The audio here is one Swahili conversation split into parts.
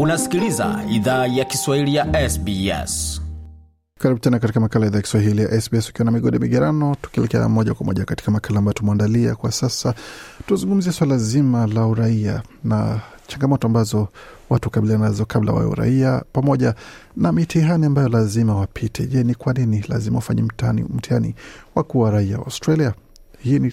Unasikiliza idhaa ya Kiswahili ya SBS. Karibu tena katika makala idhaa ya Kiswahili ya SBS ukiwa na migode migerano, tukielekea moja kwa moja katika makala ambayo tumeandalia kwa sasa. Tuzungumzia swala zima la uraia na changamoto ambazo watu kabiliana nazo kabla wawe uraia, pamoja na mitihani ambayo lazima wapite. Je, ni kwa nini lazima ufanye mtihani wa kuwa raia wa Australia? Hii ni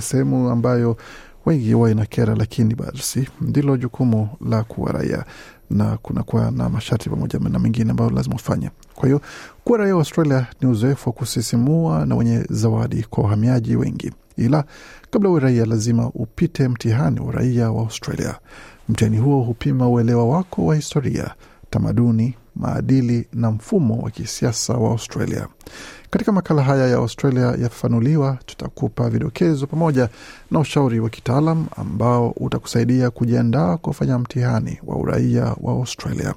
sehemu ambayo wengi huwa inakera, lakini basi ndilo jukumu la kuwa raia na kunakuwa na masharti pamoja na mengine ambayo lazima ufanye. Kwa hiyo kuwa raia wa Australia ni uzoefu wa kusisimua na wenye zawadi kwa wahamiaji wengi, ila kabla uwe raia lazima upite mtihani wa uraia wa Australia. Mtihani huo hupima uelewa wako wa historia, tamaduni, maadili na mfumo wa kisiasa wa Australia. Katika makala haya ya Australia yafafanuliwa, tutakupa vidokezo pamoja na ushauri wa kitaalam ambao utakusaidia kujiandaa kufanya mtihani wa uraia wa Australia.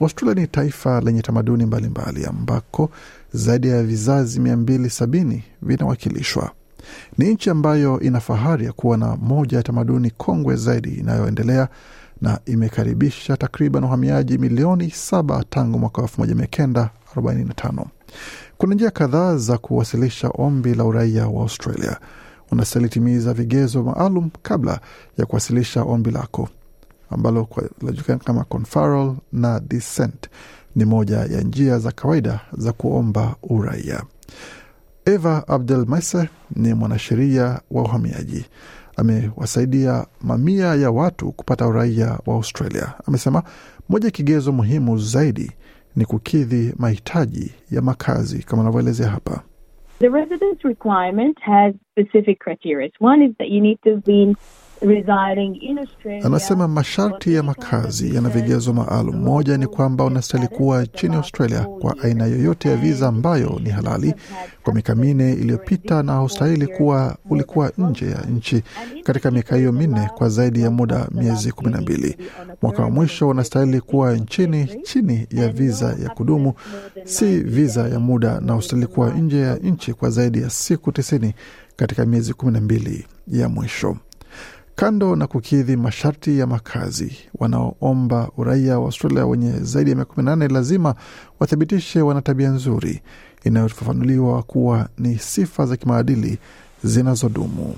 Australia ni taifa lenye tamaduni mbalimbali mbali, ambako zaidi ya vizazi mia mbili sabini vinawakilishwa. Ni nchi ambayo ina fahari ya kuwa na moja ya tamaduni kongwe zaidi inayoendelea na imekaribisha takriban wahamiaji milioni saba tangu mwaka elfu moja mia kenda arobaini na tano. Kuna njia kadhaa za kuwasilisha ombi la uraia wa Australia. Unastahili timiza vigezo maalum kabla ya kuwasilisha ombi lako ambalo linajulikana kama conferral na descent. Ni moja ya njia za kawaida za kuomba uraia. Eva Abdel Maise ni mwanasheria wa uhamiaji, amewasaidia mamia ya watu kupata uraia wa Australia. Amesema moja ya kigezo muhimu zaidi ni kukidhi mahitaji ya makazi kama anavyoelezea hapa. The residence requirement has specific criteria. One is that you need to have Anasema masharti ya makazi yana vigezo maalum. Moja ni kwamba unastahili kuwa nchini Australia kwa aina yoyote ya viza ambayo ni halali kwa miaka minne iliyopita, na haustahili kuwa ulikuwa nje ya nchi katika miaka hiyo minne kwa zaidi ya muda miezi kumi na mbili. Mwaka wa mwisho unastahili kuwa nchini chini ya viza ya kudumu, si viza ya muda, na haustahili kuwa nje ya nchi kwa zaidi ya siku tisini katika miezi kumi na mbili ya mwisho. Kando na kukidhi masharti ya makazi, wanaoomba uraia wa Australia wenye zaidi ya miaka kumi na nane lazima wathibitishe wana tabia nzuri. Inayofafanuliwa kuwa ni sifa za kimaadili zinazodumu.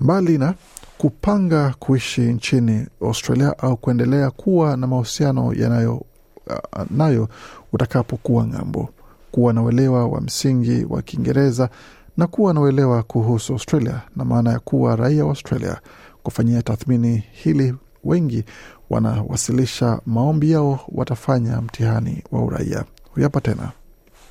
Mbali na kupanga kuishi nchini Australia au kuendelea kuwa na mahusiano yanayo nayo utakapokuwa ng'ambo, kuwa na uelewa wa msingi wa Kiingereza na kuwa na uelewa kuhusu Australia na maana ya kuwa raia wa Australia. Kufanyia tathmini hili, wengi wanawasilisha maombi yao, watafanya mtihani wa uraia. Huyapa tena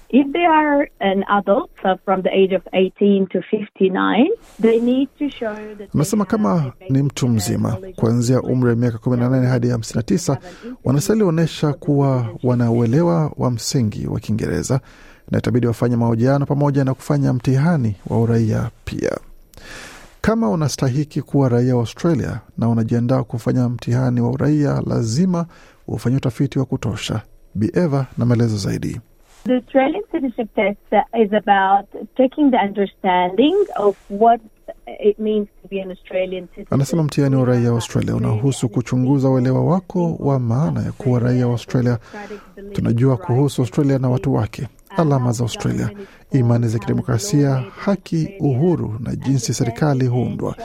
If they are an adult so from the age of 18 to 59, they need to show that Anasema kama ni mtu mzima kuanzia umri wa miaka 18 hadi 59, wanastahili onyesha kuwa wana uelewa wa msingi wa Kiingereza na itabidi wafanye mahojiano pamoja na kufanya mtihani wa uraia pia. Kama unastahiki kuwa raia wa Australia na unajiandaa kufanya mtihani wa uraia, lazima ufanye utafiti wa kutosha. Bi Eva na maelezo zaidi. The Australian citizenship test uh, is about checking the understanding of what it means to be an Australian citizen. Anasema mtihani wa uraia wa Australia unahusu kuchunguza uelewa wako wa maana ya kuwa raia wa Australia. Tunajua kuhusu Australia na watu wake, alama za Australia, imani za kidemokrasia, haki, uhuru na jinsi serikali huundwa,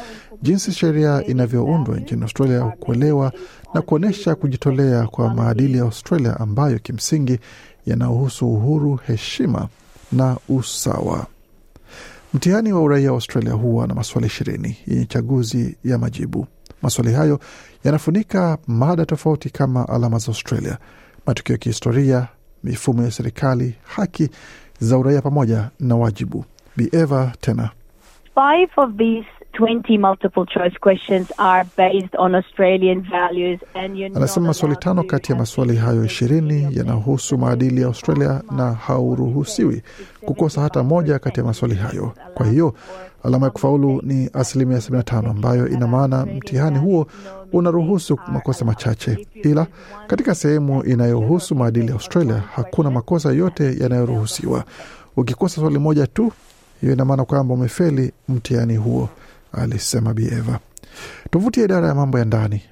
jinsi sheria inavyoundwa nchini Australia, kuelewa na kuonyesha kujitolea kwa maadili ya Australia ambayo kimsingi yanahusu uhuru, heshima na usawa. Mtihani wa uraia wa Australia huwa na maswali ishirini yenye chaguzi ya majibu. Maswali hayo yanafunika mada tofauti kama alama za Australia, matukio ya kihistoria, mifumo ya serikali, haki za uraia pamoja na wajibu. Bi Eva tena Five of these 20 multiple choice questions are based on Australian values and you're anasema maswali tano kati ya maswali hayo ishirini yanahusu maadili ya Australia na hauruhusiwi kukosa hata moja kati ya maswali hayo. Kwa hiyo alama ya kufaulu ni asilimia 75 ambayo ina maana mtihani huo unaruhusu makosa machache, ila katika sehemu inayohusu maadili ya Australia hakuna makosa yote yanayoruhusiwa. Ukikosa swali moja tu, hiyo ina maana kwamba umefeli mtihani huo. Alisema Bieva. Tovuti ya idara ya mambo ya ndani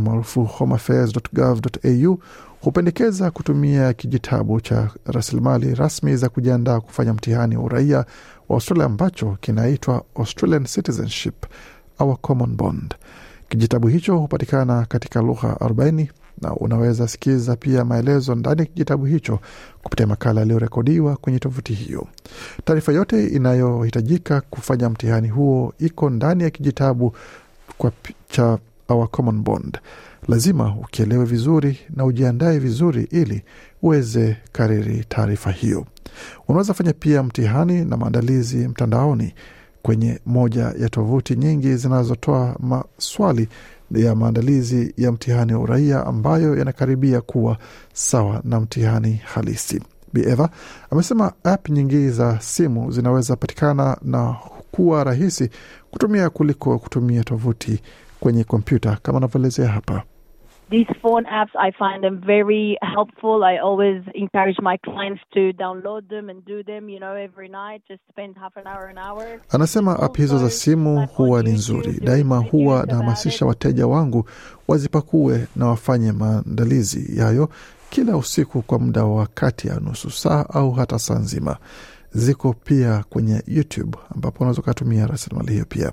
maarufu homeaffairs.gov.au hupendekeza kutumia kijitabu cha rasilimali rasmi za kujiandaa kufanya mtihani wa uraia wa Australia ambacho kinaitwa Australian Citizenship Our Common Bond. Kijitabu hicho hupatikana katika lugha 40 na unaweza sikiza pia maelezo ndani ya kijitabu hicho kupitia makala yaliyorekodiwa kwenye tovuti hiyo. Taarifa yote inayohitajika kufanya mtihani huo iko ndani ya kijitabu kwa cha Our Common Bond. Lazima ukielewe vizuri na ujiandae vizuri ili uweze kariri taarifa hiyo. Unaweza fanya pia mtihani na maandalizi mtandaoni kwenye moja ya tovuti nyingi zinazotoa maswali ya maandalizi ya mtihani wa uraia ambayo yanakaribia kuwa sawa na mtihani halisi. Bieva amesema app nyingi za simu zinaweza patikana na kuwa rahisi kutumia kuliko kutumia tovuti kwenye kompyuta kama anavyoelezea hapa. These phone apps, I find them very helpful. I always encourage my clients to download them and do them, you know, every night. Just spend half an hour, an hour. Anasema app hizo za simu huwa ni nzuri daima. Huwa nahamasisha wateja wangu wazipakue na wafanye maandalizi yayo kila usiku kwa muda wa kati ya nusu saa au hata saa nzima. Ziko pia kwenye YouTube ambapo unaweza ukatumia rasilimali hiyo pia.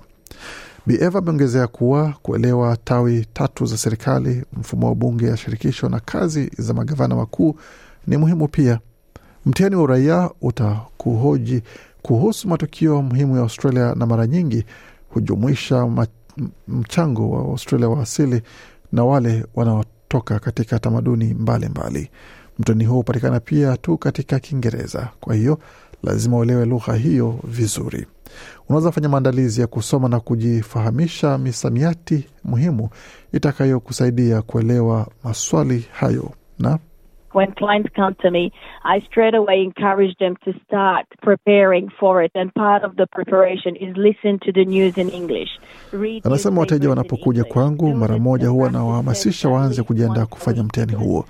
Bieva ameongezea kuwa kuelewa tawi tatu za serikali, mfumo wa bunge ya shirikisho na kazi za magavana wakuu ni muhimu pia. Mtihani wa uraia utakuhoji kuhusu matukio muhimu ya Australia na mara nyingi hujumuisha mchango wa Australia wa asili na wale wanaotoka katika tamaduni mbalimbali. Mtihani huo hupatikana pia tu katika Kiingereza, kwa hiyo lazima uelewe lugha hiyo vizuri. Unaweza fanya maandalizi ya kusoma na kujifahamisha misamiati muhimu itakayokusaidia kuelewa maswali hayo na When clients come to me, I straight away encourage them to start preparing for it. And part of the preparation is listen to the news in English. Read Anasema wateja wanapokuja kwangu, mara moja huwa nawahamasisha waanze kujiandaa kufanya mtihani huo,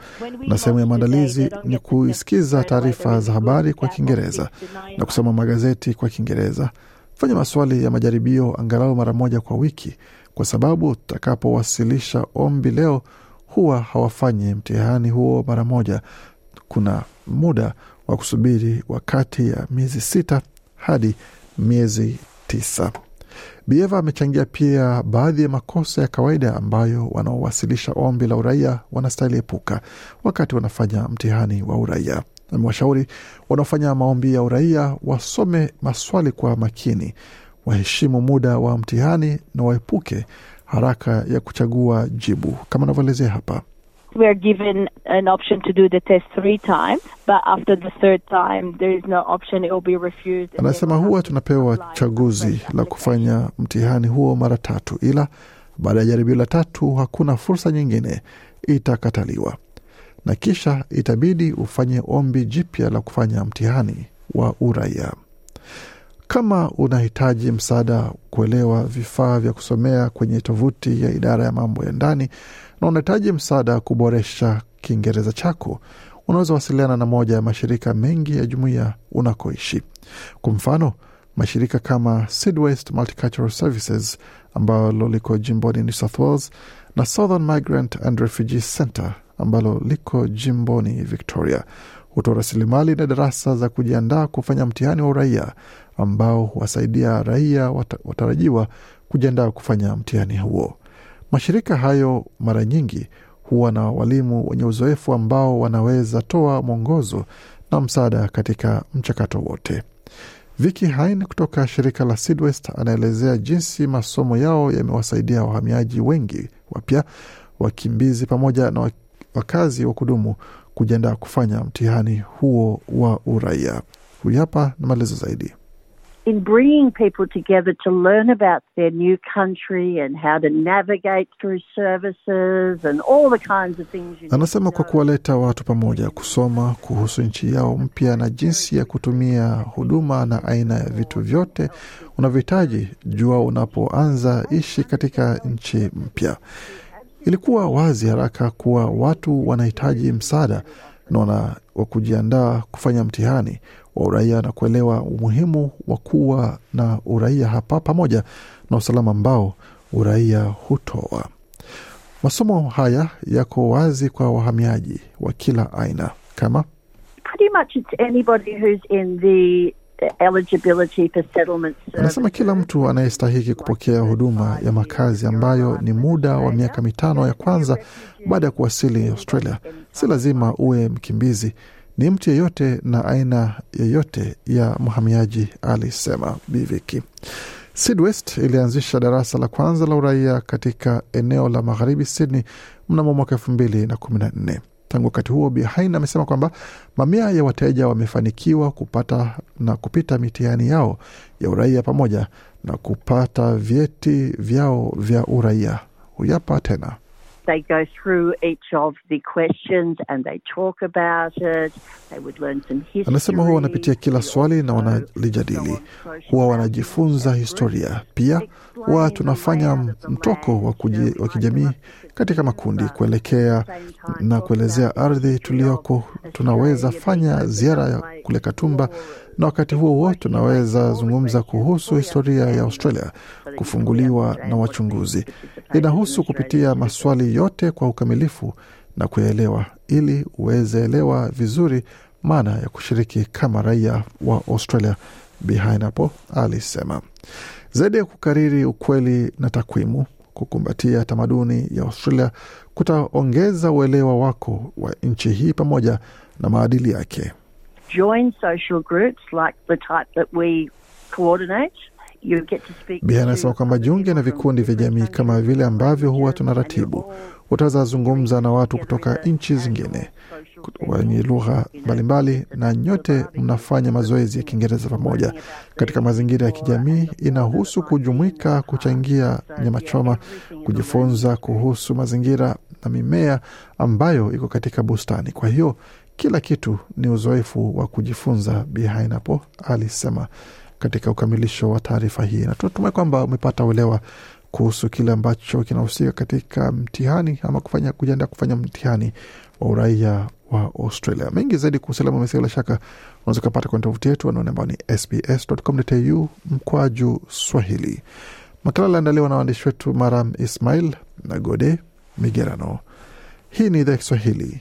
na sehemu ya maandalizi ni kuisikiza taarifa za habari kwa Kiingereza na kusoma magazeti kwa Kiingereza. Fanya maswali ya majaribio angalau mara moja kwa wiki, kwa sababu utakapowasilisha ombi leo huwa hawafanyi mtihani huo mara moja. Kuna muda wa kusubiri wakati ya miezi sita hadi miezi tisa. Bieva amechangia pia baadhi ya makosa ya kawaida ambayo wanaowasilisha ombi la uraia wanastahili epuka wakati wanafanya mtihani wa uraia. Amewashauri wanaofanya maombi ya uraia wasome maswali kwa makini, waheshimu muda wa mtihani na waepuke haraka ya kuchagua jibu kama anavyoelezea hapa. We are given an option to do the test three times, but after the third time there is no option, it will be refused. Anasema huwa tunapewa chaguzi la kufanya mtihani huo mara tatu, ila baada ya jaribio la tatu hakuna fursa nyingine, itakataliwa na kisha itabidi ufanye ombi jipya la kufanya mtihani wa uraia. Kama unahitaji msaada kuelewa vifaa vya kusomea kwenye tovuti ya idara ya mambo ya ndani na unahitaji msaada kuboresha Kiingereza chako, unaweza wasiliana na moja ya mashirika mengi ya jumuiya unakoishi. Kwa mfano, mashirika kama Sidwest Multicultural Services ambalo liko jimboni New South Wales na Southern Migrant and Refugee Center ambalo liko jimboni Victoria hutoa rasilimali na darasa za kujiandaa kufanya mtihani wa uraia ambao huwasaidia raia wata- watarajiwa kujiandaa kufanya mtihani huo. Mashirika hayo mara nyingi huwa na walimu wenye uzoefu ambao wanaweza toa mwongozo na msaada katika mchakato wote. Vicky Hain kutoka shirika la Sidwest anaelezea jinsi masomo yao yamewasaidia wahamiaji wengi wapya, wakimbizi pamoja na wakazi wa kudumu kujiandaa kufanya mtihani huo wa uraia. Huyu hapa na maelezo zaidi. in bringing people together to learn about their new country and how to navigate through services and all the kinds of things you Anasema kwa kuwaleta watu pamoja kusoma kuhusu nchi yao mpya na jinsi ya kutumia huduma na aina ya vitu vyote unavyohitaji jua unapoanza ishi katika nchi mpya. Ilikuwa wazi haraka kuwa watu wanahitaji msaada naona wa kujiandaa kufanya mtihani wa uraia na kuelewa umuhimu wa kuwa na uraia hapa pamoja na usalama ambao uraia hutoa. Masomo haya yako wazi kwa wahamiaji wa kila aina kama Pretty much it's anybody who's in the eligibility for settlement Anasema kila mtu anayestahiki kupokea huduma ya makazi ambayo ni muda wa miaka mitano ya kwanza baada ya kuwasili Australia. Si lazima uwe mkimbizi, ni mtu yeyote na aina yeyote ya mhamiaji, alisema Biviki. Sydwest ilianzisha darasa la kwanza la uraia katika eneo la magharibi Sydney mnamo mwaka elfu mbili na kumi na nne. Tangu wakati huo, Behind amesema kwamba mamia ya wateja wamefanikiwa kupata na kupita mitihani yao ya uraia pamoja na kupata vyeti vyao vya uraia. Huyapa tena. They go through each of the questions and they talk about it. They would learn some history. Anasema huwa wanapitia kila swali na wanalijadili, huwa wanajifunza historia. Pia huwa tunafanya mtoko wa, kijamii katika makundi kuelekea na kuelezea ardhi tuliyoko. Tunaweza fanya ziara ya kule Katumba, na wakati huo huo tunaweza zungumza kuhusu historia ya Australia kufunguliwa na wachunguzi. Inahusu kupitia maswali yote kwa ukamilifu na kuyaelewa, ili uweze elewa vizuri maana ya kushiriki kama raia wa Australia. Behind hapo alisema zaidi ya kukariri ukweli na takwimu, kukumbatia tamaduni ya Australia kutaongeza uelewa wako wa nchi hii pamoja na maadili yake. Join social groups like the type that we coordinate. Anasema kwamba jiunge na vikundi vya jamii kama vile ambavyo huwa tunaratibu. Utaweza zungumza na watu kutoka nchi zingine wenye lugha mbalimbali, na nyote mnafanya mazoezi ya Kiingereza pamoja. katika mazingira ya kijamii. Inahusu kujumuika, kuchangia nyama choma, kujifunza kuhusu mazingira na mimea ambayo iko katika bustani. Kwa hiyo kila kitu ni uzoefu wa kujifunza. Behind hapo alisema katika ukamilisho wa taarifa hii, na tunatumai kwamba umepata uelewa kuhusu kile ambacho kinahusika katika mtihani ama kufanya kujiandaa kufanya mtihani wa uraia wa Australia. Mengi zaidi kuhusu alama bila shaka unaweza ukapata kwenye tovuti yetu anaone ambao ni sbs.com.au mkwaju Swahili. Makala aliandaliwa na waandishi wetu Maram Ismail na Gode Migerano. Hii ni idhaa Kiswahili